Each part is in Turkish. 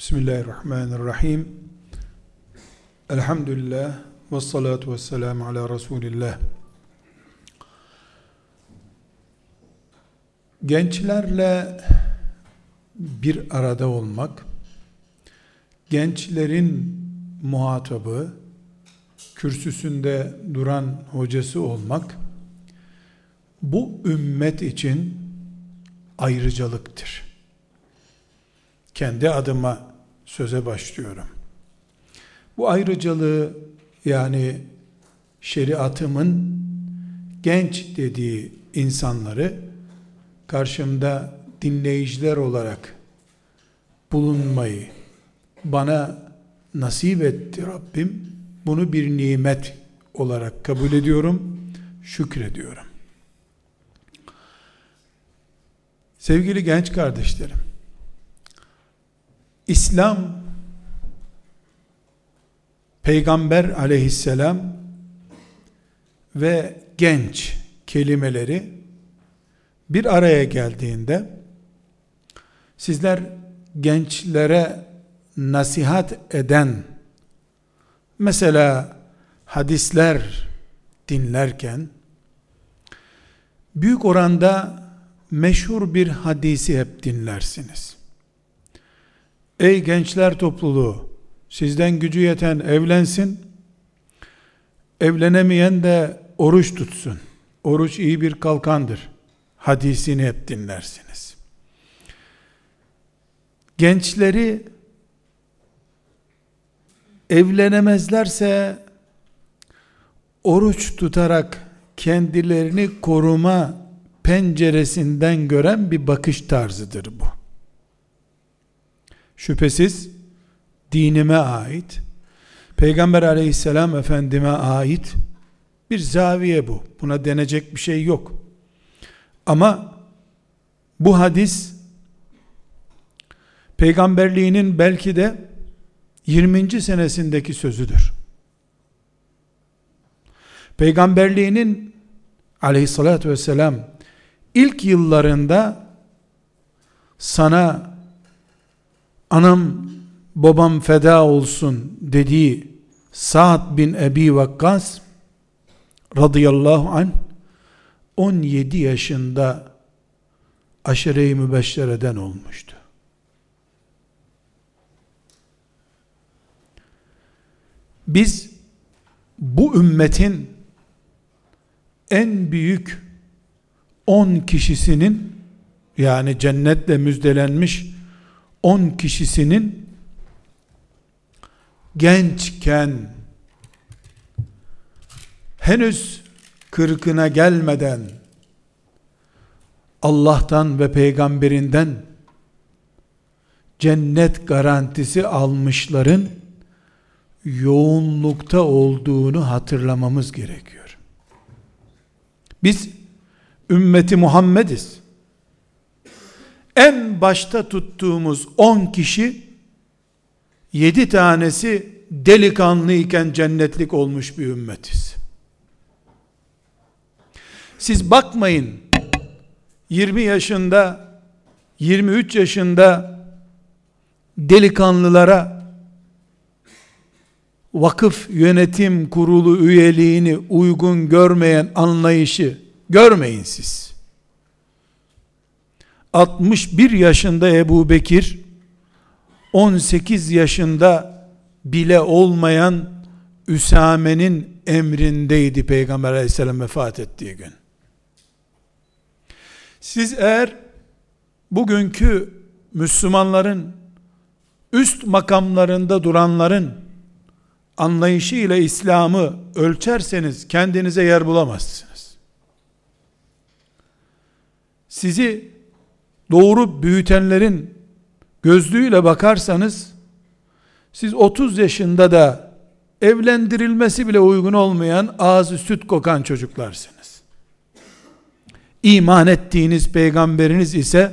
Bismillahirrahmanirrahim. Elhamdülillah ve salatu ve selamu ala Resulillah. Gençlerle bir arada olmak, gençlerin muhatabı, kürsüsünde duran hocası olmak, bu ümmet için ayrıcalıktır. Kendi adıma söze başlıyorum. Bu ayrıcalığı yani şeriatımın genç dediği insanları karşımda dinleyiciler olarak bulunmayı bana nasip etti Rabbim. Bunu bir nimet olarak kabul ediyorum, şükrediyorum. Sevgili genç kardeşlerim, İslam Peygamber aleyhisselam ve genç kelimeleri bir araya geldiğinde sizler gençlere nasihat eden mesela hadisler dinlerken büyük oranda meşhur bir hadisi hep dinlersiniz. Ey gençler topluluğu sizden gücü yeten evlensin evlenemeyen de oruç tutsun. Oruç iyi bir kalkandır. Hadisini hep dinlersiniz. Gençleri evlenemezlerse oruç tutarak kendilerini koruma penceresinden gören bir bakış tarzıdır bu. Şüphesiz dinime ait, Peygamber aleyhisselam efendime ait bir zaviye bu. Buna denecek bir şey yok. Ama bu hadis peygamberliğinin belki de 20. senesindeki sözüdür. Peygamberliğinin aleyhissalatü vesselam ilk yıllarında sana anam babam feda olsun dediği Sa'd bin Ebi Vakkas radıyallahu an 17 yaşında aşire-i mübeşşereden olmuştu. Biz bu ümmetin en büyük 10 kişisinin yani cennetle müjdelenmiş 10 kişisinin gençken henüz kırkına gelmeden Allah'tan ve peygamberinden cennet garantisi almışların yoğunlukta olduğunu hatırlamamız gerekiyor. Biz ümmeti Muhammediz. En başta tuttuğumuz 10 kişi yedi tanesi delikanlı iken cennetlik olmuş bir ümmetiz. Siz bakmayın 20 yaşında 23 yaşında delikanlılara vakıf yönetim kurulu üyeliğini uygun görmeyen anlayışı görmeyin siz. 61 yaşında Ebu Bekir 18 yaşında bile olmayan Üsame'nin emrindeydi Peygamber aleyhisselam vefat ettiği gün. Siz eğer bugünkü Müslümanların üst makamlarında duranların anlayışıyla İslam'ı ölçerseniz kendinize yer bulamazsınız. Sizi doğurup büyütenlerin gözlüğüyle bakarsanız siz 30 yaşında da evlendirilmesi bile uygun olmayan ağzı süt kokan çocuklarsınız. İman ettiğiniz peygamberiniz ise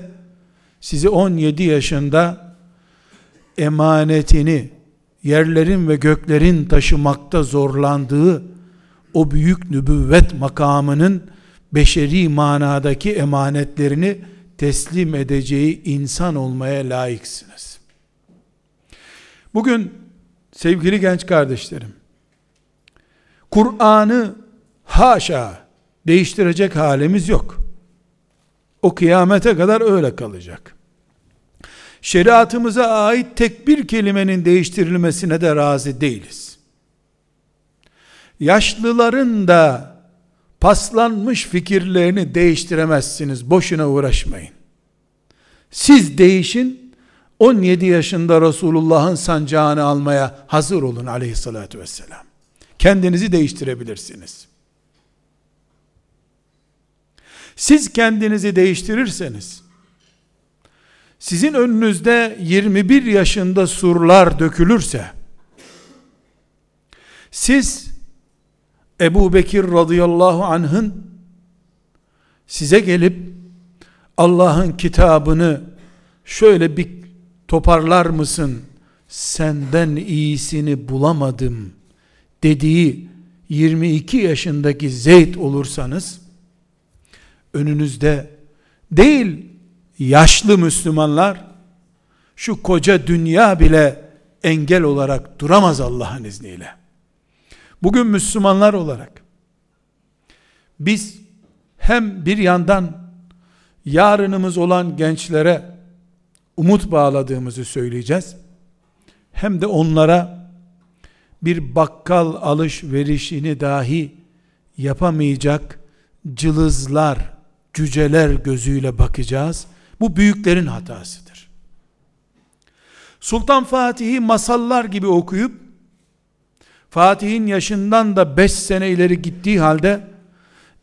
sizi 17 yaşında emanetini yerlerin ve göklerin taşımakta zorlandığı o büyük nübüvvet makamının beşeri manadaki emanetlerini teslim edeceği insan olmaya layıksınız. Bugün sevgili genç kardeşlerim, Kur'an'ı haşa değiştirecek halimiz yok. O kıyamete kadar öyle kalacak. Şeriatımıza ait tek bir kelimenin değiştirilmesine de razı değiliz. Yaşlıların da paslanmış fikirlerini değiştiremezsiniz. Boşuna uğraşmayın. Siz değişin, 17 yaşında Resulullah'ın sancağını almaya hazır olun aleyhissalatü vesselam. Kendinizi değiştirebilirsiniz. Siz kendinizi değiştirirseniz, sizin önünüzde 21 yaşında surlar dökülürse, siz Ebu Bekir radıyallahu anh'ın size gelip Allah'ın kitabını şöyle bir toparlar mısın? Senden iyisini bulamadım dediği 22 yaşındaki Zeyd olursanız önünüzde değil yaşlı Müslümanlar şu koca dünya bile engel olarak duramaz Allah'ın izniyle. Bugün Müslümanlar olarak biz hem bir yandan yarınımız olan gençlere umut bağladığımızı söyleyeceğiz. Hem de onlara bir bakkal alışverişini dahi yapamayacak cılızlar, cüceler gözüyle bakacağız. Bu büyüklerin hatasıdır. Sultan Fatih'i masallar gibi okuyup Fatih'in yaşından da 5 sene ileri gittiği halde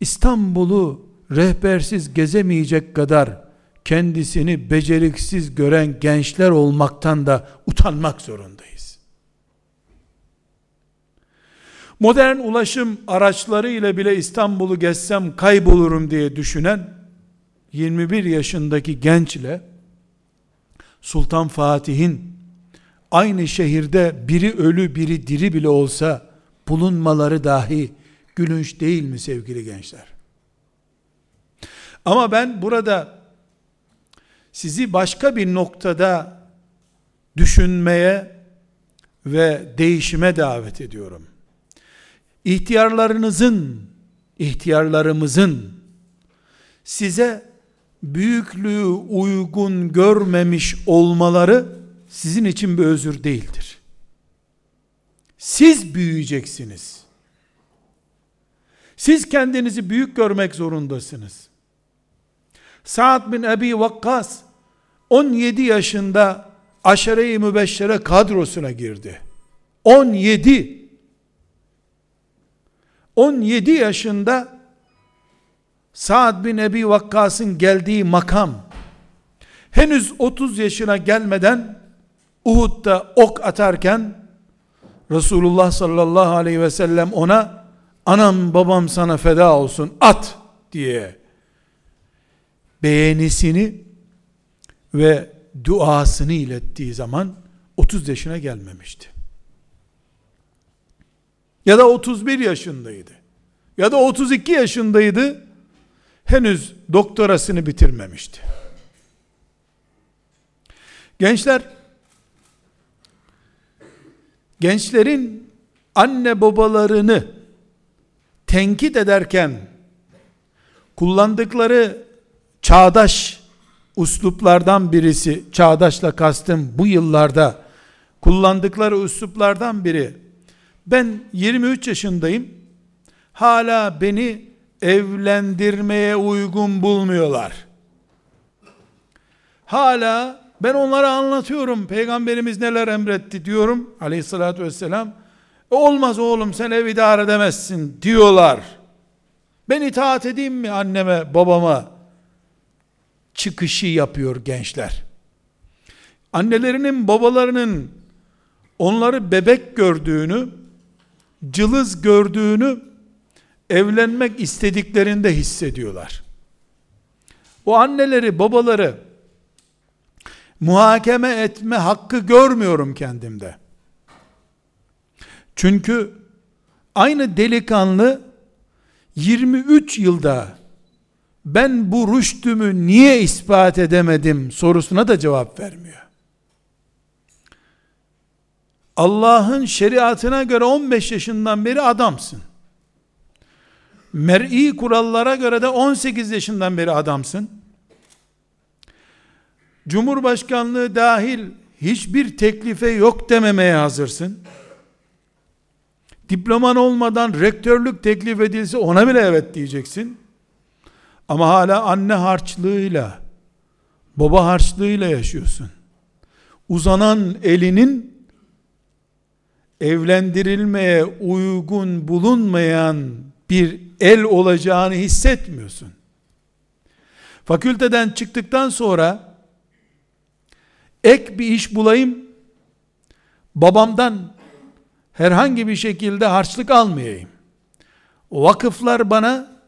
İstanbul'u rehbersiz gezemeyecek kadar kendisini beceriksiz gören gençler olmaktan da utanmak zorundayız. Modern ulaşım araçları ile bile İstanbul'u gezsem kaybolurum diye düşünen 21 yaşındaki gençle Sultan Fatih'in aynı şehirde biri ölü biri diri bile olsa bulunmaları dahi gülünç değil mi sevgili gençler? Ama ben burada sizi başka bir noktada düşünmeye ve değişime davet ediyorum. İhtiyarlarınızın, ihtiyarlarımızın size büyüklüğü uygun görmemiş olmaları sizin için bir özür değildir. Siz büyüyeceksiniz. Siz kendinizi büyük görmek zorundasınız. Sa'd bin Ebi Vakkas 17 yaşında aşere-i mübeşşere kadrosuna girdi. 17 17 yaşında Sa'd bin Ebi Vakkas'ın geldiği makam henüz 30 yaşına gelmeden Uhud'da ok atarken Resulullah sallallahu aleyhi ve sellem ona anam babam sana feda olsun at diye beğenisini ve duasını ilettiği zaman 30 yaşına gelmemişti. Ya da 31 yaşındaydı. Ya da 32 yaşındaydı. Henüz doktorasını bitirmemişti. Gençler gençlerin anne babalarını tenkit ederken kullandıkları çağdaş usluplardan birisi, çağdaşla kastım bu yıllarda kullandıkları usluplardan biri, ben 23 yaşındayım, hala beni evlendirmeye uygun bulmuyorlar. Hala ben onlara anlatıyorum, peygamberimiz neler emretti diyorum, aleyhissalatü vesselam, e olmaz oğlum sen ev idare edemezsin diyorlar. Ben itaat edeyim mi anneme, babama? çıkışı yapıyor gençler. Annelerinin, babalarının onları bebek gördüğünü, cılız gördüğünü evlenmek istediklerinde hissediyorlar. O anneleri, babaları muhakeme etme hakkı görmüyorum kendimde. Çünkü aynı delikanlı 23 yılda ben bu rüştümü niye ispat edemedim sorusuna da cevap vermiyor. Allah'ın şeriatına göre 15 yaşından beri adamsın. Mer'i kurallara göre de 18 yaşından beri adamsın. Cumhurbaşkanlığı dahil hiçbir teklife yok dememeye hazırsın. Diploman olmadan rektörlük teklif edilse ona bile evet diyeceksin. Ama hala anne harçlığıyla, baba harçlığıyla yaşıyorsun. Uzanan elinin evlendirilmeye uygun bulunmayan bir el olacağını hissetmiyorsun. Fakülteden çıktıktan sonra ek bir iş bulayım, babamdan herhangi bir şekilde harçlık almayayım. Vakıflar bana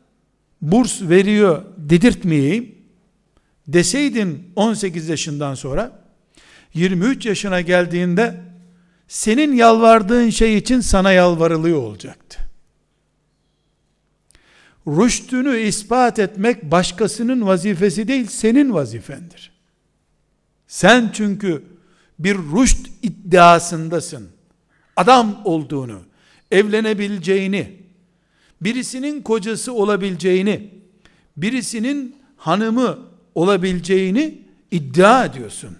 burs veriyor dedirtmeyeyim deseydin 18 yaşından sonra 23 yaşına geldiğinde senin yalvardığın şey için sana yalvarılıyor olacaktı. Rüştünü ispat etmek başkasının vazifesi değil, senin vazifendir. Sen çünkü bir rüşt iddiasındasın. Adam olduğunu, evlenebileceğini, birisinin kocası olabileceğini, birisinin hanımı olabileceğini iddia ediyorsun.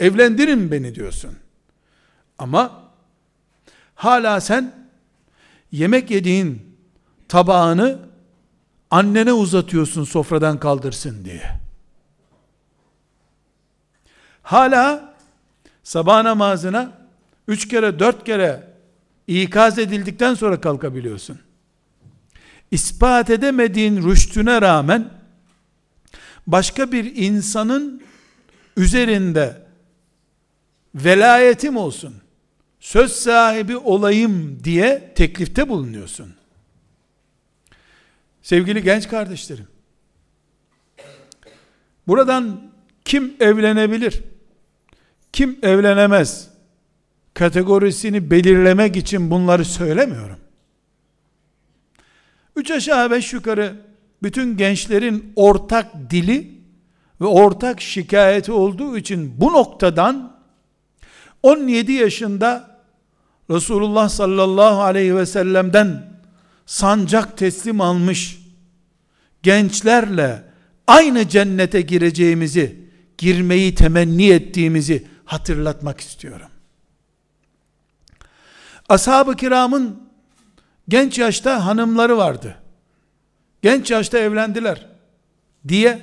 Evlendirin beni diyorsun. Ama hala sen yemek yediğin tabağını annene uzatıyorsun sofradan kaldırsın diye. Hala sabah namazına üç kere dört kere ikaz edildikten sonra kalkabiliyorsun. İspat edemediğin rüştüne rağmen başka bir insanın üzerinde velayetim olsun, söz sahibi olayım diye teklifte bulunuyorsun. Sevgili genç kardeşlerim, buradan kim evlenebilir, kim evlenemez kategorisini belirlemek için bunları söylemiyorum. Üç aşağı beş yukarı bütün gençlerin ortak dili ve ortak şikayeti olduğu için bu noktadan 17 yaşında Resulullah sallallahu aleyhi ve sellem'den sancak teslim almış gençlerle aynı cennete gireceğimizi, girmeyi temenni ettiğimizi hatırlatmak istiyorum. Ashab-ı kiramın genç yaşta hanımları vardı. Genç yaşta evlendiler diye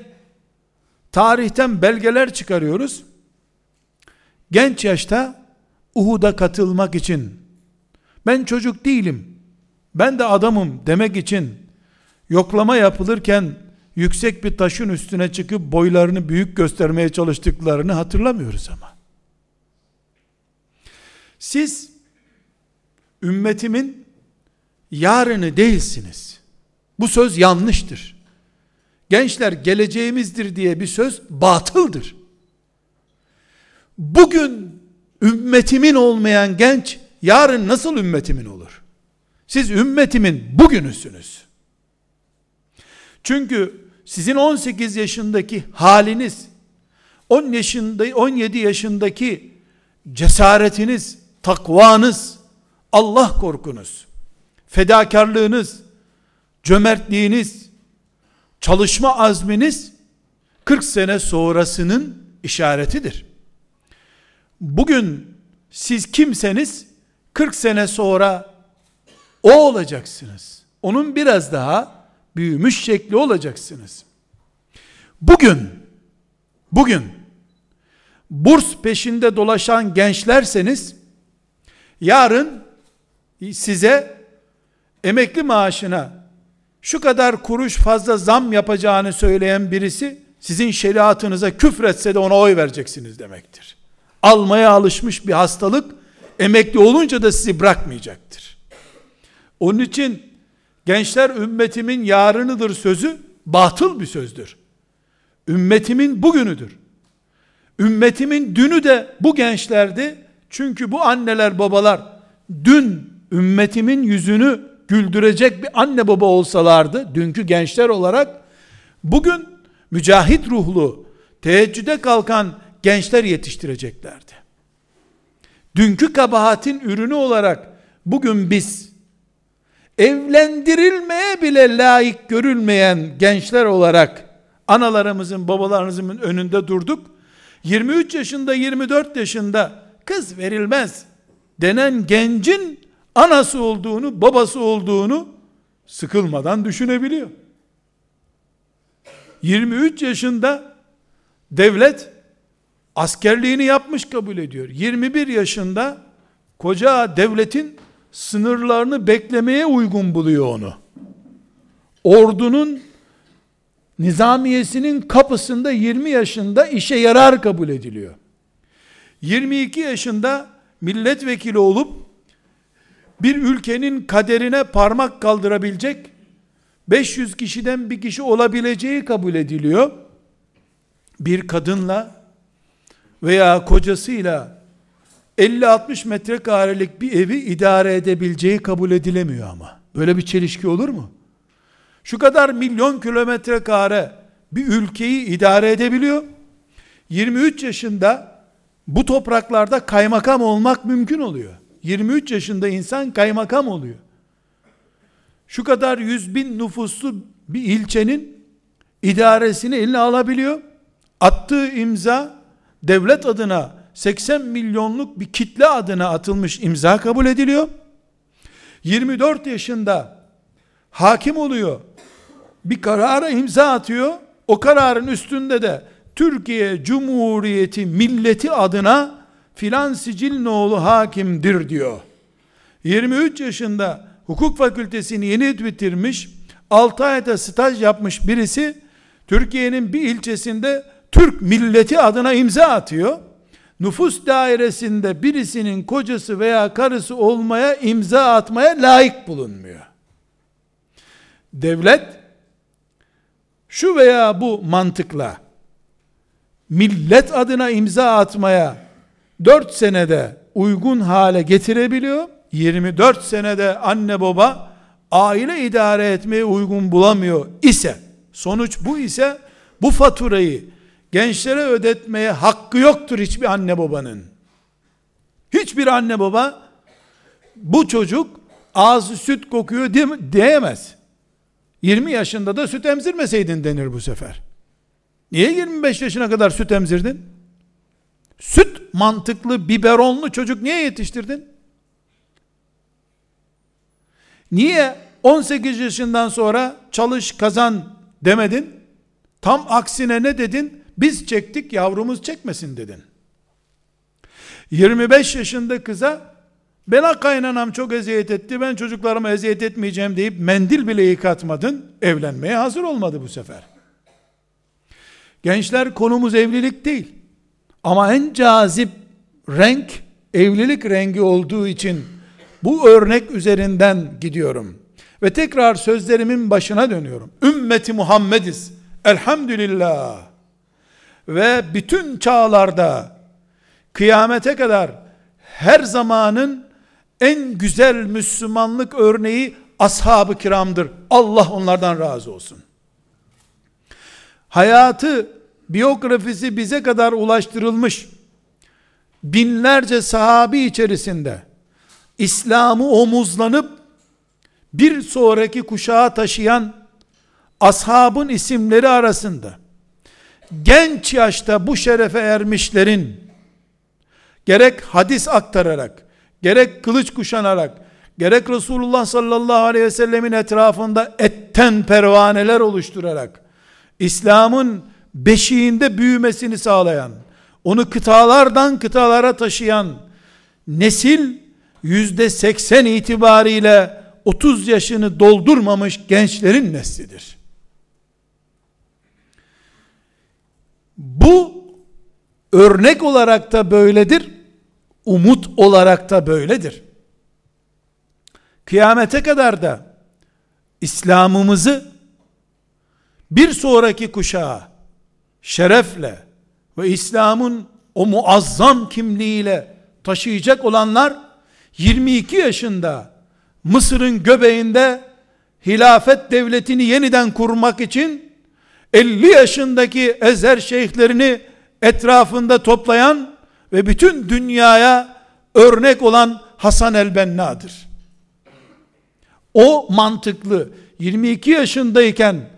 tarihten belgeler çıkarıyoruz. Genç yaşta Uhud'a katılmak için ben çocuk değilim, ben de adamım demek için yoklama yapılırken yüksek bir taşın üstüne çıkıp boylarını büyük göstermeye çalıştıklarını hatırlamıyoruz ama. Siz ümmetimin yarını değilsiniz. Bu söz yanlıştır. Gençler geleceğimizdir diye bir söz batıldır. Bugün ümmetimin olmayan genç yarın nasıl ümmetimin olur? Siz ümmetimin bugünüsünüz. Çünkü sizin 18 yaşındaki haliniz 10 yaşında 17 yaşındaki cesaretiniz, takvanız, Allah korkunuz, fedakarlığınız, cömertliğiniz, çalışma azminiz 40 sene sonrasının işaretidir. Bugün siz kimseniz 40 sene sonra o olacaksınız. Onun biraz daha büyümüş şekli olacaksınız. Bugün bugün burs peşinde dolaşan gençlerseniz yarın size emekli maaşına şu kadar kuruş fazla zam yapacağını söyleyen birisi sizin şeriatınıza küfretse de ona oy vereceksiniz demektir. Almaya alışmış bir hastalık emekli olunca da sizi bırakmayacaktır. Onun için gençler ümmetimin yarınıdır sözü batıl bir sözdür. Ümmetimin bugünüdür. Ümmetimin dünü de bu gençlerdi. Çünkü bu anneler babalar dün ümmetimin yüzünü güldürecek bir anne baba olsalardı, dünkü gençler olarak, bugün mücahit ruhlu, teheccüde kalkan gençler yetiştireceklerdi. dünkü kabahatin ürünü olarak bugün biz evlendirilmeye bile layık görülmeyen gençler olarak analarımızın babalarımızın önünde durduk. 23 yaşında 24 yaşında kız verilmez denen gencin anası olduğunu babası olduğunu sıkılmadan düşünebiliyor. 23 yaşında devlet askerliğini yapmış kabul ediyor. 21 yaşında koca devletin sınırlarını beklemeye uygun buluyor onu. Ordunun nizamiyesinin kapısında 20 yaşında işe yarar kabul ediliyor. 22 yaşında milletvekili olup bir ülkenin kaderine parmak kaldırabilecek 500 kişiden bir kişi olabileceği kabul ediliyor. Bir kadınla veya kocasıyla 50-60 metrekarelik bir evi idare edebileceği kabul edilemiyor ama. Böyle bir çelişki olur mu? Şu kadar milyon kilometre kare bir ülkeyi idare edebiliyor. 23 yaşında bu topraklarda kaymakam olmak mümkün oluyor. 23 yaşında insan kaymakam oluyor. Şu kadar yüz bin nüfuslu bir ilçenin idaresini eline alabiliyor. Attığı imza devlet adına 80 milyonluk bir kitle adına atılmış imza kabul ediliyor. 24 yaşında hakim oluyor. Bir karara imza atıyor. O kararın üstünde de Türkiye Cumhuriyeti milleti adına filan sicil oğlu hakimdir diyor. 23 yaşında hukuk fakültesini yeni bitirmiş, 6 ayda staj yapmış birisi Türkiye'nin bir ilçesinde Türk milleti adına imza atıyor. Nüfus dairesinde birisinin kocası veya karısı olmaya imza atmaya layık bulunmuyor. Devlet şu veya bu mantıkla millet adına imza atmaya 4 senede uygun hale getirebiliyor. 24 senede anne baba aile idare etmeye uygun bulamıyor ise sonuç bu ise bu faturayı gençlere ödetmeye hakkı yoktur hiçbir anne babanın. Hiçbir anne baba bu çocuk ağzı süt kokuyor diyemez. 20 yaşında da süt emzirmeseydin denir bu sefer. Niye 25 yaşına kadar süt emzirdin? Süt mantıklı biberonlu çocuk niye yetiştirdin? Niye 18 yaşından sonra çalış kazan demedin? Tam aksine ne dedin? Biz çektik yavrumuz çekmesin dedin. 25 yaşında kıza bana kaynanam çok eziyet etti ben çocuklarıma eziyet etmeyeceğim deyip mendil bile yıkatmadın. Evlenmeye hazır olmadı bu sefer. Gençler konumuz evlilik değil. Ama en cazip renk evlilik rengi olduğu için bu örnek üzerinden gidiyorum. Ve tekrar sözlerimin başına dönüyorum. Ümmeti Muhammediz. Elhamdülillah. Ve bütün çağlarda kıyamete kadar her zamanın en güzel Müslümanlık örneği ashab-ı kiramdır. Allah onlardan razı olsun. Hayatı, biyografisi bize kadar ulaştırılmış. Binlerce sahabi içerisinde İslam'ı omuzlanıp bir sonraki kuşağa taşıyan ashabın isimleri arasında genç yaşta bu şerefe ermişlerin gerek hadis aktararak, gerek kılıç kuşanarak, gerek Resulullah sallallahu aleyhi ve sellemin etrafında etten pervaneler oluşturarak, İslam'ın beşiğinde büyümesini sağlayan, onu kıtalardan kıtalara taşıyan nesil yüzde seksen itibariyle 30 yaşını doldurmamış gençlerin neslidir. Bu örnek olarak da böyledir, umut olarak da böyledir. Kıyamete kadar da İslam'ımızı bir sonraki kuşağa şerefle ve İslam'ın o muazzam kimliğiyle taşıyacak olanlar 22 yaşında Mısır'ın göbeğinde hilafet devletini yeniden kurmak için 50 yaşındaki ezer şeyhlerini etrafında toplayan ve bütün dünyaya örnek olan Hasan el-Benna'dır. O mantıklı 22 yaşındayken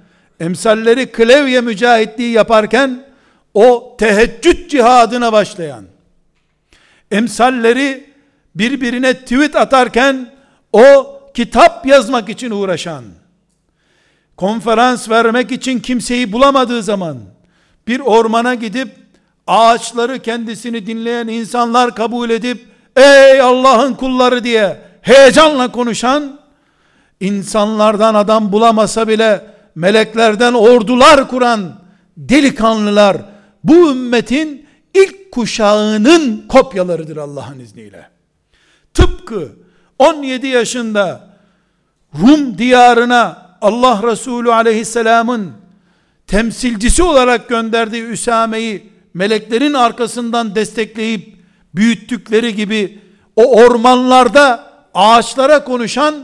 emsalleri klavye mücahitliği yaparken o teheccüd cihadına başlayan emsalleri birbirine tweet atarken o kitap yazmak için uğraşan konferans vermek için kimseyi bulamadığı zaman bir ormana gidip ağaçları kendisini dinleyen insanlar kabul edip ey Allah'ın kulları diye heyecanla konuşan insanlardan adam bulamasa bile meleklerden ordular kuran delikanlılar bu ümmetin ilk kuşağının kopyalarıdır Allah'ın izniyle. Tıpkı 17 yaşında Rum diyarına Allah Resulü aleyhisselamın temsilcisi olarak gönderdiği Üsame'yi meleklerin arkasından destekleyip büyüttükleri gibi o ormanlarda ağaçlara konuşan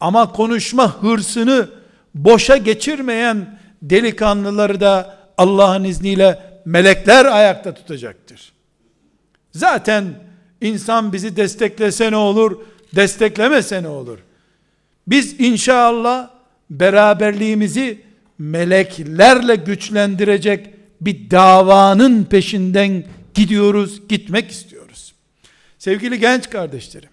ama konuşma hırsını boşa geçirmeyen delikanlıları da Allah'ın izniyle melekler ayakta tutacaktır. Zaten insan bizi desteklese ne olur, desteklemese ne olur? Biz inşallah beraberliğimizi meleklerle güçlendirecek bir davanın peşinden gidiyoruz, gitmek istiyoruz. Sevgili genç kardeşlerim,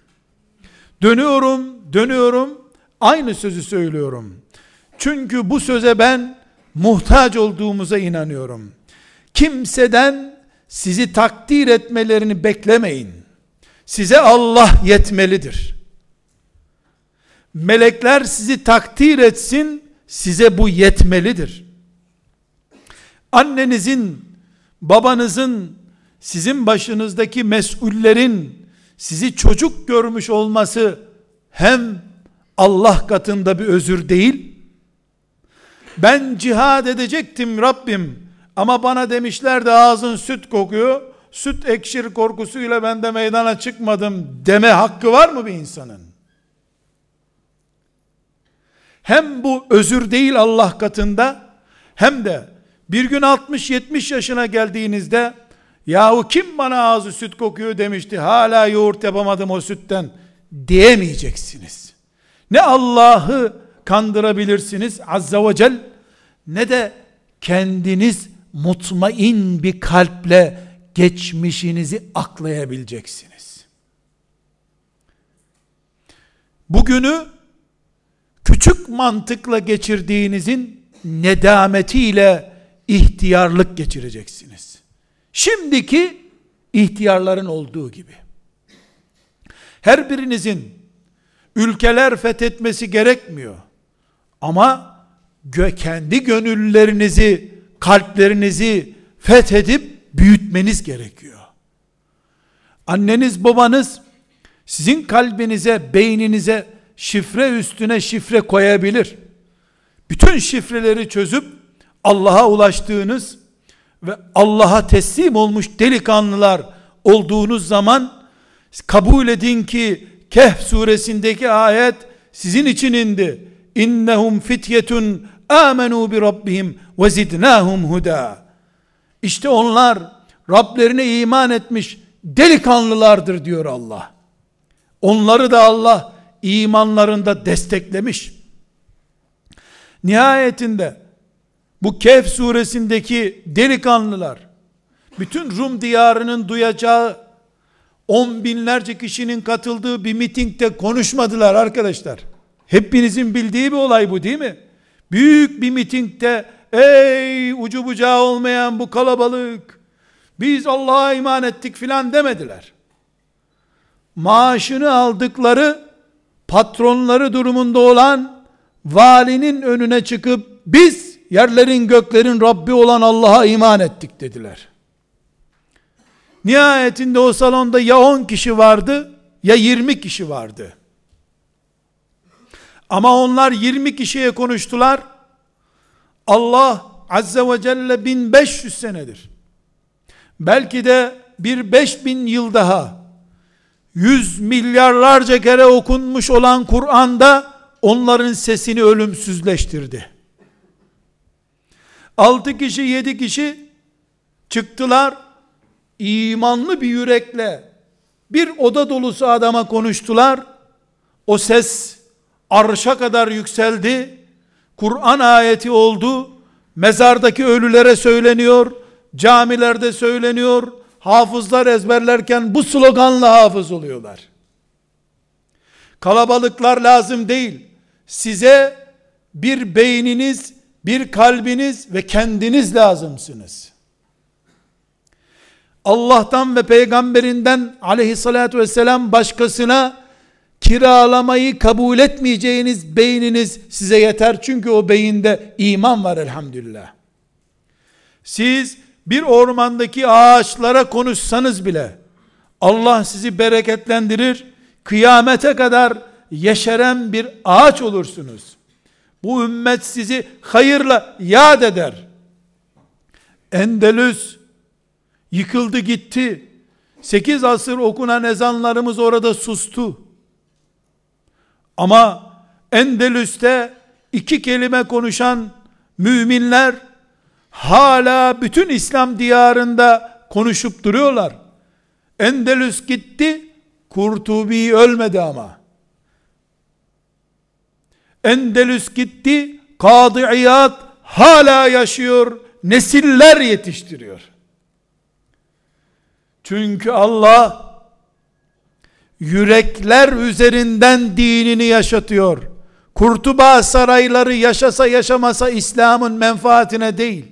dönüyorum, dönüyorum, aynı sözü söylüyorum. Çünkü bu söze ben muhtaç olduğumuza inanıyorum. Kimseden sizi takdir etmelerini beklemeyin. Size Allah yetmelidir. Melekler sizi takdir etsin, size bu yetmelidir. Annenizin, babanızın, sizin başınızdaki mesullerin sizi çocuk görmüş olması hem Allah katında bir özür değil, ben cihad edecektim Rabbim ama bana demişler de ağzın süt kokuyor, süt ekşir korkusuyla ben de meydana çıkmadım deme hakkı var mı bir insanın? Hem bu özür değil Allah katında, hem de bir gün 60-70 yaşına geldiğinizde, yahu kim bana ağzı süt kokuyor demişti, hala yoğurt yapamadım o sütten, diyemeyeceksiniz. Ne Allah'ı kandırabilirsiniz azza ve cel, ne de kendiniz mutmain bir kalple geçmişinizi aklayabileceksiniz. Bugünü küçük mantıkla geçirdiğinizin nedametiyle ihtiyarlık geçireceksiniz. Şimdiki ihtiyarların olduğu gibi. Her birinizin ülkeler fethetmesi gerekmiyor. Ama kendi gönüllerinizi, kalplerinizi fethedip büyütmeniz gerekiyor. Anneniz babanız sizin kalbinize, beyninize şifre üstüne şifre koyabilir. Bütün şifreleri çözüp Allah'a ulaştığınız ve Allah'a teslim olmuş delikanlılar olduğunuz zaman kabul edin ki Kehf suresindeki ayet sizin için indi. İnnehum fityetun amenu bi rabbihim ve zidnahum huda. İşte onlar Rablerine iman etmiş delikanlılardır diyor Allah. Onları da Allah imanlarında desteklemiş. Nihayetinde bu Kehf suresindeki delikanlılar bütün Rum diyarının duyacağı on binlerce kişinin katıldığı bir mitingde konuşmadılar arkadaşlar. Hepinizin bildiği bir olay bu değil mi? Büyük bir mitingde ey ucu bucağı olmayan bu kalabalık biz Allah'a iman ettik filan demediler. Maaşını aldıkları patronları durumunda olan valinin önüne çıkıp biz yerlerin göklerin Rabbi olan Allah'a iman ettik dediler. Nihayetinde o salonda ya 10 kişi vardı ya 20 kişi vardı. Ama onlar 20 kişiye konuştular. Allah Azze ve Celle 1500 senedir. Belki de bir 5000 yıl daha yüz milyarlarca kere okunmuş olan Kur'an'da onların sesini ölümsüzleştirdi. Altı kişi, yedi kişi çıktılar, imanlı bir yürekle Bir oda dolusu adama konuştular. O ses arşa kadar yükseldi. Kur'an ayeti oldu. Mezardaki ölülere söyleniyor. Camilerde söyleniyor. Hafızlar ezberlerken bu sloganla hafız oluyorlar. Kalabalıklar lazım değil. Size bir beyniniz, bir kalbiniz ve kendiniz lazımsınız. Allah'tan ve peygamberinden aleyhissalatü vesselam başkasına kiralamayı kabul etmeyeceğiniz beyniniz size yeter. Çünkü o beyinde iman var elhamdülillah. Siz bir ormandaki ağaçlara konuşsanız bile Allah sizi bereketlendirir. Kıyamete kadar yeşeren bir ağaç olursunuz. Bu ümmet sizi hayırla yad eder. Endelüs yıkıldı gitti. Sekiz asır okunan ezanlarımız orada sustu. Ama Endelüs'te iki kelime konuşan müminler hala bütün İslam diyarında konuşup duruyorlar. Endelüs gitti, Kurtubi ölmedi ama. Endelüs gitti, Kadı İyad hala yaşıyor, nesiller yetiştiriyor. Çünkü Allah yürekler üzerinden dinini yaşatıyor. Kurtuba sarayları yaşasa yaşamasa İslam'ın menfaatine değil.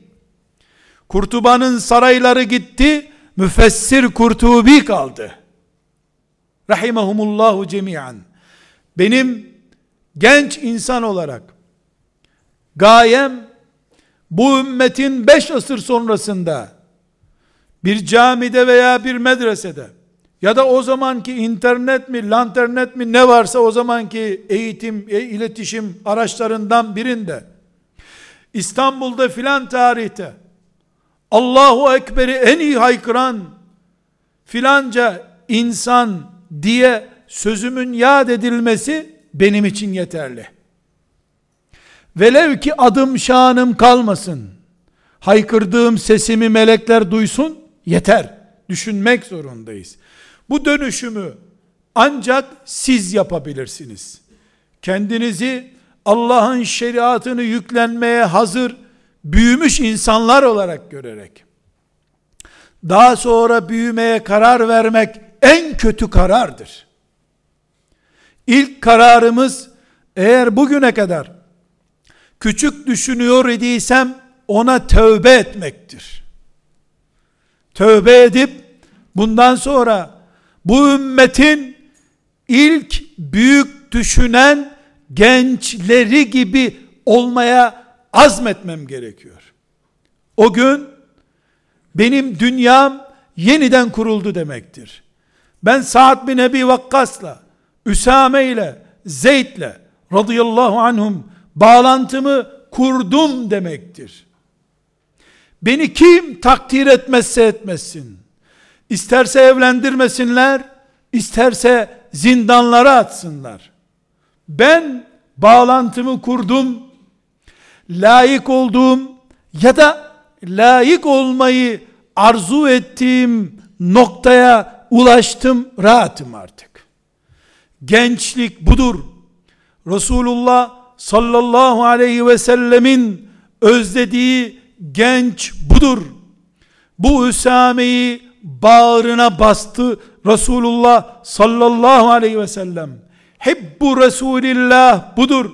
Kurtuba'nın sarayları gitti, müfessir Kurtubi kaldı. Rahimahumullahu cemiyan. Benim genç insan olarak gayem bu ümmetin beş asır sonrasında bir camide veya bir medresede ya da o zamanki internet mi, lanternet mi ne varsa o zamanki eğitim, e, iletişim araçlarından birinde İstanbul'da filan tarihte Allahu Ekber'i en iyi haykıran filanca insan diye sözümün yad edilmesi benim için yeterli. Velev ki adım şanım kalmasın. Haykırdığım sesimi melekler duysun yeter. Düşünmek zorundayız. Bu dönüşümü ancak siz yapabilirsiniz. Kendinizi Allah'ın şeriatını yüklenmeye hazır büyümüş insanlar olarak görerek daha sonra büyümeye karar vermek en kötü karardır. İlk kararımız eğer bugüne kadar küçük düşünüyor idiysem ona tövbe etmektir. Tövbe edip bundan sonra bu ümmetin ilk büyük düşünen gençleri gibi olmaya azmetmem gerekiyor. O gün benim dünyam yeniden kuruldu demektir. Ben Sa'd bin Ebi Vakkas'la, Üsame ile, Zeyd'le radıyallahu anhum bağlantımı kurdum demektir. Beni kim takdir etmezse etmesin. İsterse evlendirmesinler, isterse zindanlara atsınlar. Ben bağlantımı kurdum. Layık olduğum ya da layık olmayı arzu ettiğim noktaya ulaştım, rahatım artık. Gençlik budur. Resulullah sallallahu aleyhi ve sellemin özlediği genç budur. Bu Üsame'yi bağrına bastı Resulullah sallallahu aleyhi ve sellem. Hep bu Resulillah budur.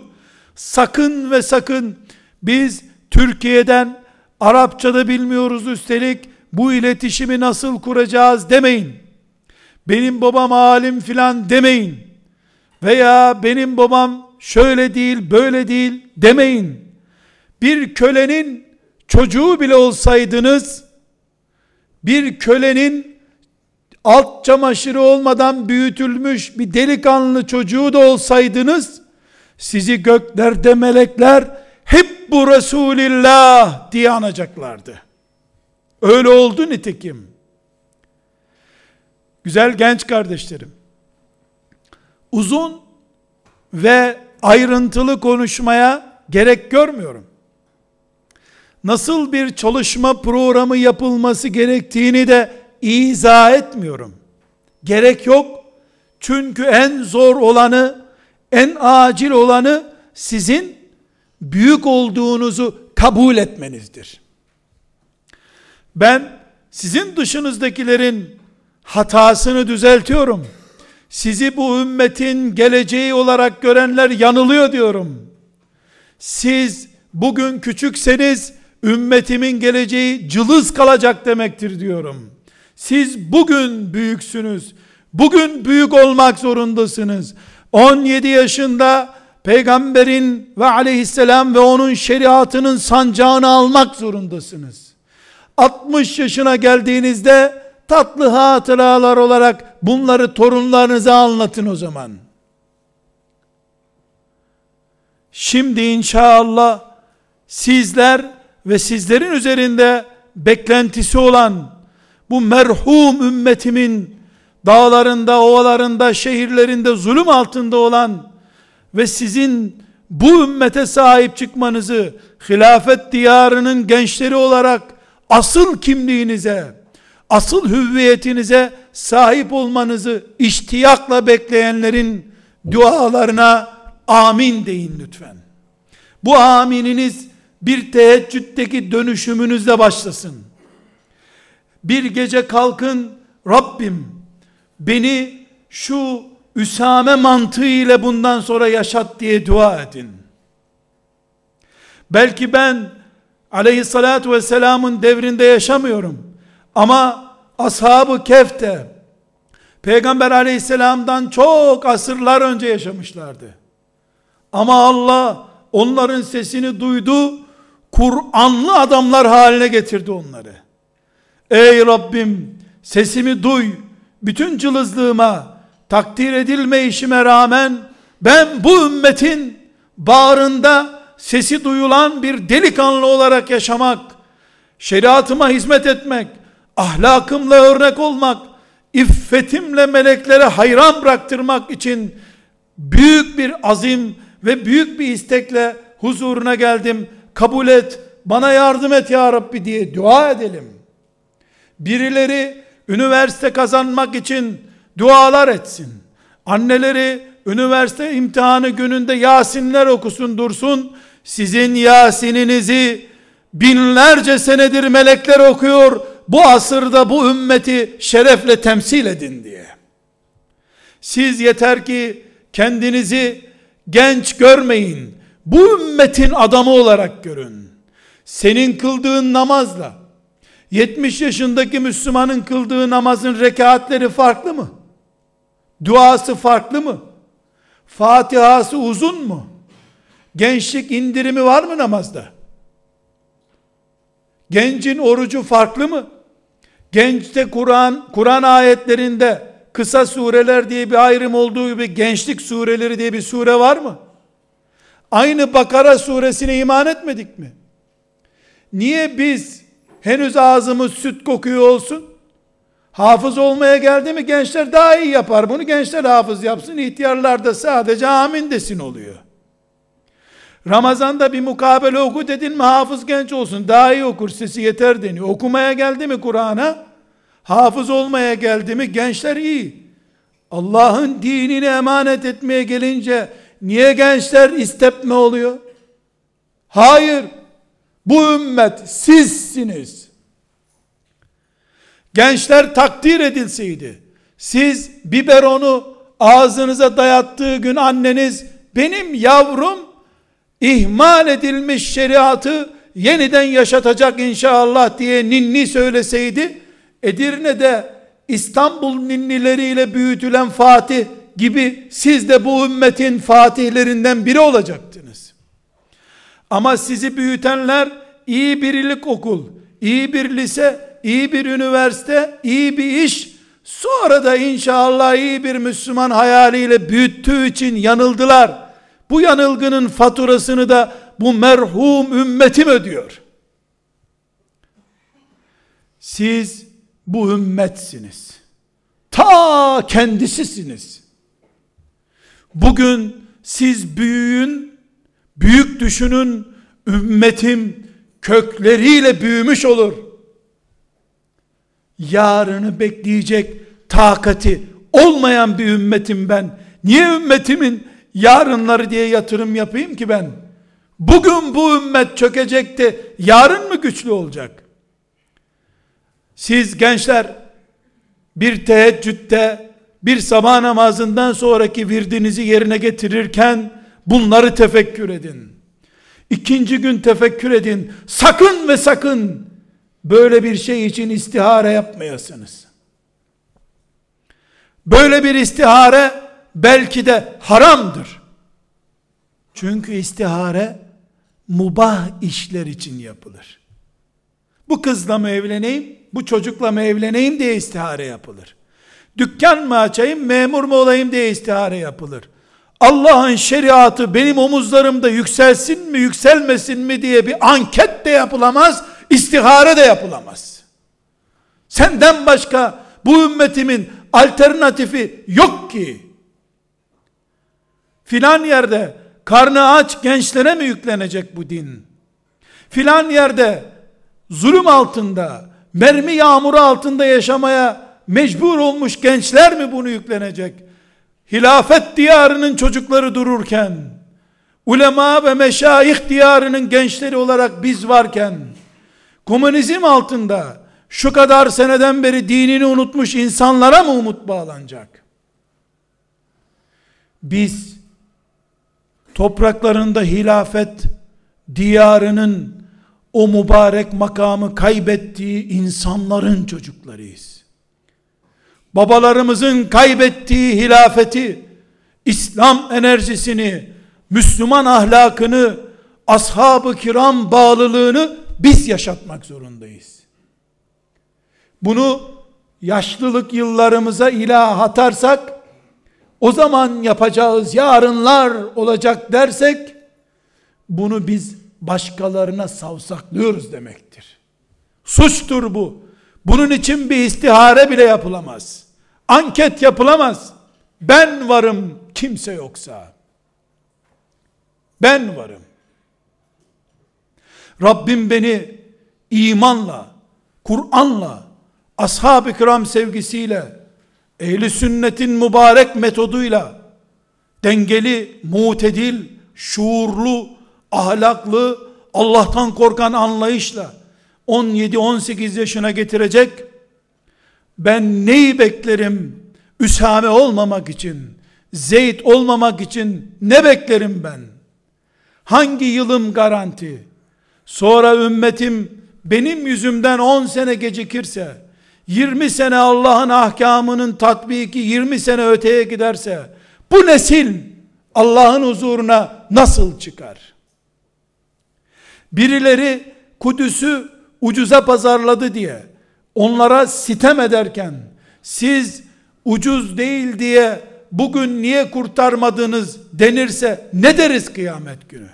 Sakın ve sakın biz Türkiye'den Arapçada bilmiyoruz üstelik bu iletişimi nasıl kuracağız demeyin. Benim babam alim filan demeyin. Veya benim babam şöyle değil böyle değil demeyin. Bir kölenin çocuğu bile olsaydınız bir kölenin alt çamaşırı olmadan büyütülmüş bir delikanlı çocuğu da olsaydınız sizi göklerde melekler hep bu Resulillah diye anacaklardı. Öyle oldu nitekim. Güzel genç kardeşlerim. Uzun ve ayrıntılı konuşmaya gerek görmüyorum. Nasıl bir çalışma programı yapılması gerektiğini de izah etmiyorum. Gerek yok. Çünkü en zor olanı, en acil olanı sizin büyük olduğunuzu kabul etmenizdir. Ben sizin dışınızdakilerin hatasını düzeltiyorum. Sizi bu ümmetin geleceği olarak görenler yanılıyor diyorum. Siz bugün küçükseniz ümmetimin geleceği cılız kalacak demektir diyorum. Siz bugün büyüksünüz. Bugün büyük olmak zorundasınız. 17 yaşında peygamberin ve aleyhisselam ve onun şeriatının sancağını almak zorundasınız. 60 yaşına geldiğinizde tatlı hatıralar olarak bunları torunlarınıza anlatın o zaman. Şimdi inşallah sizler ve sizlerin üzerinde beklentisi olan bu merhum ümmetimin dağlarında, ovalarında, şehirlerinde zulüm altında olan ve sizin bu ümmete sahip çıkmanızı hilafet diyarının gençleri olarak asıl kimliğinize, asıl hüviyetinize sahip olmanızı iştiyakla bekleyenlerin dualarına amin deyin lütfen. Bu amininiz bir teheccüddeki dönüşümünüzle başlasın. Bir gece kalkın Rabbim beni şu Üsame mantığı ile bundan sonra yaşat diye dua edin. Belki ben aleyhissalatu vesselamın devrinde yaşamıyorum. Ama ashab-ı kefte Peygamber aleyhisselamdan çok asırlar önce yaşamışlardı. Ama Allah onların sesini duydu, Kur'anlı adamlar haline getirdi onları. Ey Rabbim sesimi duy, bütün cılızlığıma, takdir edilme işime rağmen ben bu ümmetin bağrında sesi duyulan bir delikanlı olarak yaşamak, şeriatıma hizmet etmek, ahlakımla örnek olmak, iffetimle meleklere hayran bıraktırmak için büyük bir azim ve büyük bir istekle huzuruna geldim. Kabul et, bana yardım et ya Rabbi diye dua edelim. Birileri üniversite kazanmak için dualar etsin. Anneleri üniversite imtihanı gününde Yasinler okusun dursun. Sizin Yasininizi binlerce senedir melekler okuyor bu asırda bu ümmeti şerefle temsil edin diye. Siz yeter ki kendinizi genç görmeyin. Bu ümmetin adamı olarak görün. Senin kıldığın namazla 70 yaşındaki Müslümanın kıldığı namazın rekatleri farklı mı? Duası farklı mı? Fatihası uzun mu? Gençlik indirimi var mı namazda? Gencin orucu farklı mı? Gençte Kur'an, Kur'an ayetlerinde kısa sureler diye bir ayrım olduğu gibi gençlik sureleri diye bir sure var mı? Aynı Bakara suresine iman etmedik mi? Niye biz henüz ağzımız süt kokuyor olsun? Hafız olmaya geldi mi gençler daha iyi yapar bunu. Gençler hafız yapsın. ihtiyarlar da sadece amin desin oluyor. Ramazanda bir mukabele oku dedin mi hafız genç olsun. Daha iyi okur sesi yeter deniyor. Okumaya geldi mi Kur'an'a? Hafız olmaya geldi mi gençler iyi. Allah'ın dinini emanet etmeye gelince niye gençler istepme oluyor? Hayır. Bu ümmet sizsiniz. Gençler takdir edilseydi, siz biberonu ağzınıza dayattığı gün anneniz benim yavrum ihmal edilmiş şeriatı yeniden yaşatacak inşallah diye ninni söyleseydi Edirne'de İstanbul ninnileriyle büyütülen Fatih gibi siz de bu ümmetin fatihlerinden biri olacaktınız. Ama sizi büyütenler iyi bir ilik okul, iyi bir lise, iyi bir üniversite, iyi bir iş, sonra da inşallah iyi bir Müslüman hayaliyle büyüttüğü için yanıldılar. Bu yanılgının faturasını da bu merhum ümmetim ödüyor. Siz bu ümmetsiniz. Ta kendisisiniz. Bugün siz büyüyün, büyük düşünün, ümmetim kökleriyle büyümüş olur. Yarını bekleyecek takati olmayan bir ümmetim ben. Niye ümmetimin yarınları diye yatırım yapayım ki ben? Bugün bu ümmet çökecekti. Yarın mı güçlü olacak? Siz gençler bir teheccüde bir sabah namazından sonraki virdinizi yerine getirirken bunları tefekkür edin. İkinci gün tefekkür edin. Sakın ve sakın böyle bir şey için istihare yapmayasınız. Böyle bir istihare belki de haramdır. Çünkü istihare mubah işler için yapılır. Bu kızla mı evleneyim, bu çocukla mı evleneyim diye istihare yapılır. Dükkan mı açayım, memur mu olayım diye istihare yapılır. Allah'ın şeriatı benim omuzlarımda yükselsin mi, yükselmesin mi diye bir anket de yapılamaz, istihare de yapılamaz. Senden başka bu ümmetimin alternatifi yok ki. Filan yerde karnı aç gençlere mi yüklenecek bu din? Filan yerde zulüm altında, mermi yağmuru altında yaşamaya mecbur olmuş gençler mi bunu yüklenecek? Hilafet diyarının çocukları dururken, ulema ve meşayih diyarının gençleri olarak biz varken, komünizm altında, şu kadar seneden beri dinini unutmuş insanlara mı umut bağlanacak? Biz, topraklarında hilafet diyarının o mübarek makamı kaybettiği insanların çocuklarıyız. Babalarımızın kaybettiği hilafeti, İslam enerjisini, Müslüman ahlakını, ashab-ı kiram bağlılığını biz yaşatmak zorundayız. Bunu yaşlılık yıllarımıza ilah atarsak, o zaman yapacağız yarınlar olacak dersek, bunu biz başkalarına savsaklıyoruz demektir. Suçtur bu. Bunun için bir istihare bile yapılamaz. Anket yapılamaz. Ben varım kimse yoksa. Ben varım. Rabbim beni imanla, Kur'an'la, ashab-ı kiram sevgisiyle, ehli sünnetin mübarek metoduyla, dengeli, mutedil, şuurlu, ahlaklı, Allah'tan korkan anlayışla 17-18 yaşına getirecek. Ben neyi beklerim? Üsame olmamak için, Zeyd olmamak için ne beklerim ben? Hangi yılım garanti? Sonra ümmetim benim yüzümden 10 sene gecikirse, 20 sene Allah'ın ahkamının tatbiki 20 sene öteye giderse, bu nesil Allah'ın huzuruna nasıl çıkar? Birileri Kudüs'ü ucuza pazarladı diye onlara sitem ederken siz ucuz değil diye bugün niye kurtarmadınız denirse ne deriz kıyamet günü?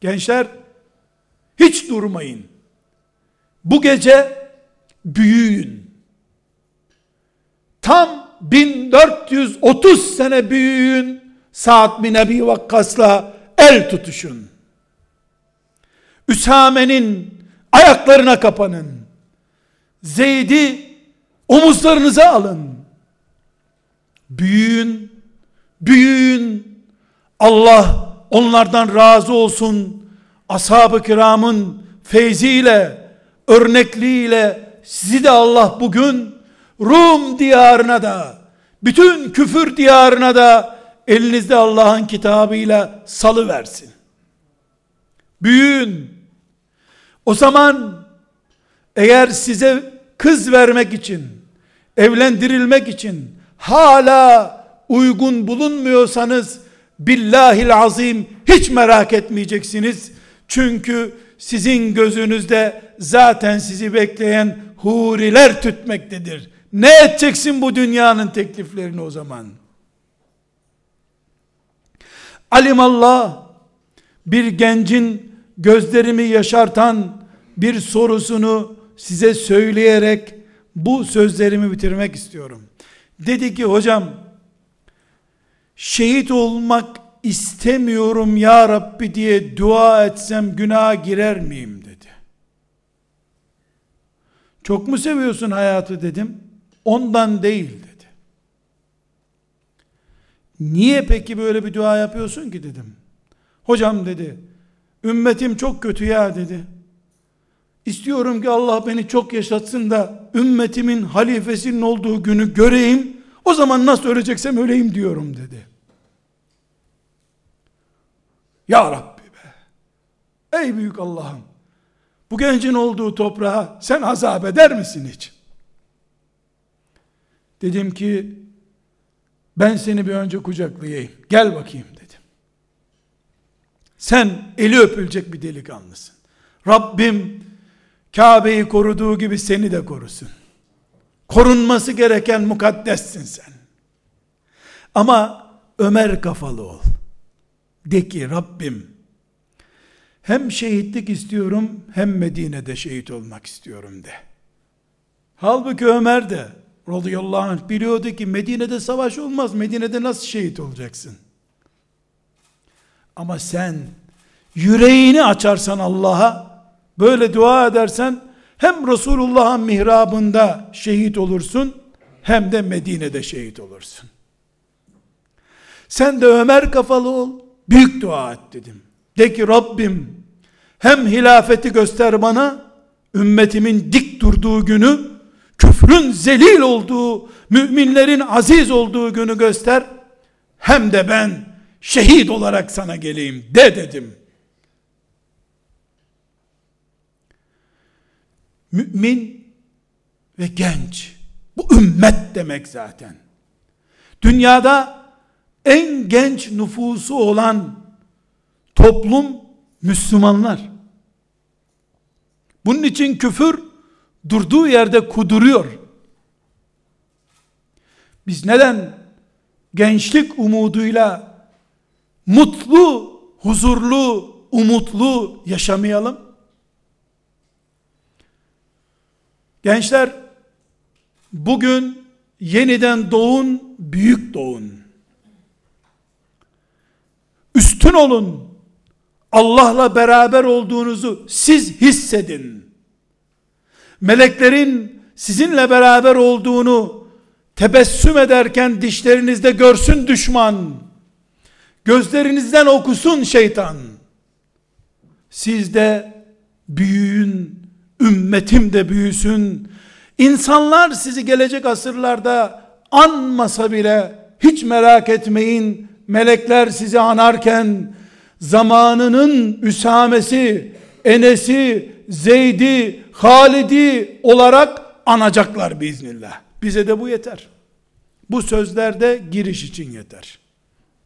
Gençler hiç durmayın. Bu gece büyüyün. Tam 1430 sene büyüyün. Sa'd bin Ebi Vakkas'la el tutuşun. Üsame'nin ayaklarına kapanın. Zeyd'i omuzlarınıza alın. Büyüyün, büyüyün. Allah onlardan razı olsun. Ashab-ı kiramın feyziyle, örnekliğiyle sizi de Allah bugün Rum diyarına da, bütün küfür diyarına da elinizde Allah'ın kitabıyla salı versin. Büyüyün. O zaman eğer size kız vermek için, evlendirilmek için hala uygun bulunmuyorsanız billahil azim hiç merak etmeyeceksiniz. Çünkü sizin gözünüzde zaten sizi bekleyen huriler tütmektedir. Ne edeceksin bu dünyanın tekliflerini o zaman? Alimallah bir gencin gözlerimi yaşartan bir sorusunu size söyleyerek bu sözlerimi bitirmek istiyorum. Dedi ki hocam şehit olmak istemiyorum ya Rabbi diye dua etsem günaha girer miyim dedi. Çok mu seviyorsun hayatı dedim. ondan değil dedi. Niye peki böyle bir dua yapıyorsun ki dedim. Hocam dedi, ümmetim çok kötü ya dedi. İstiyorum ki Allah beni çok yaşatsın da ümmetimin halifesinin olduğu günü göreyim. O zaman nasıl öleceksem öleyim diyorum dedi. Ya Rabbi be. Ey büyük Allah'ım. Bu gencin olduğu toprağa sen azap eder misin hiç? Dedim ki ben seni bir önce kucaklayayım. Gel bakayım dedim. Sen eli öpülecek bir delikanlısın. Rabbim Kabe'yi koruduğu gibi seni de korusun. Korunması gereken mukaddessin sen. Ama Ömer kafalı ol. De ki Rabbim hem şehitlik istiyorum hem Medine'de şehit olmak istiyorum de. Halbuki Ömer de radıyallahu anh biliyordu ki Medine'de savaş olmaz. Medine'de nasıl şehit olacaksın? Ama sen yüreğini açarsan Allah'a böyle dua edersen hem Resulullah'ın mihrabında şehit olursun hem de Medine'de şehit olursun. Sen de Ömer kafalı ol. Büyük dua et dedim. De ki Rabbim hem hilafeti göster bana ümmetimin dik durduğu günü küfrün zelil olduğu müminlerin aziz olduğu günü göster hem de ben şehit olarak sana geleyim de dedim. Mümin ve genç bu ümmet demek zaten. Dünyada en genç nüfusu olan toplum Müslümanlar. Bunun için küfür durduğu yerde kuduruyor. Biz neden gençlik umuduyla mutlu, huzurlu, umutlu yaşamayalım? Gençler bugün yeniden doğun, büyük doğun. Üstün olun. Allah'la beraber olduğunuzu siz hissedin. Meleklerin sizinle beraber olduğunu tebessüm ederken dişlerinizde görsün düşman. Gözlerinizden okusun şeytan. Siz de büyüyün, ümmetim de büyüsün. İnsanlar sizi gelecek asırlarda anmasa bile hiç merak etmeyin. Melekler sizi anarken zamanının Üsamesi, Enes'i, Zeyd'i, Halid'i olarak anacaklar biiznillah. Bize de bu yeter. Bu sözlerde giriş için yeter.